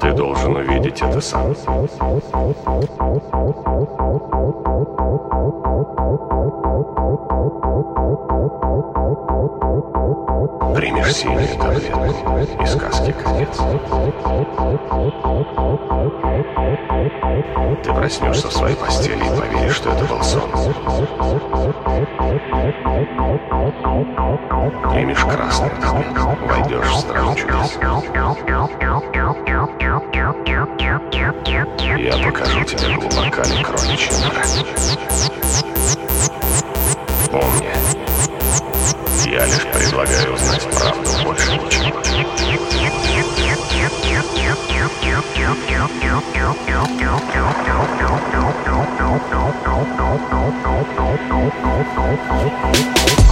Ты должен увидеть это сам. Примешь сильные таблетку, и сказки конец. Ты проснешься в своей постели и поверишь, что это был сон. Примешь красный таблетку, войдешь в страну чудес. Я покажу тебе Предлагаю узнать правду больше ничего. Thank you.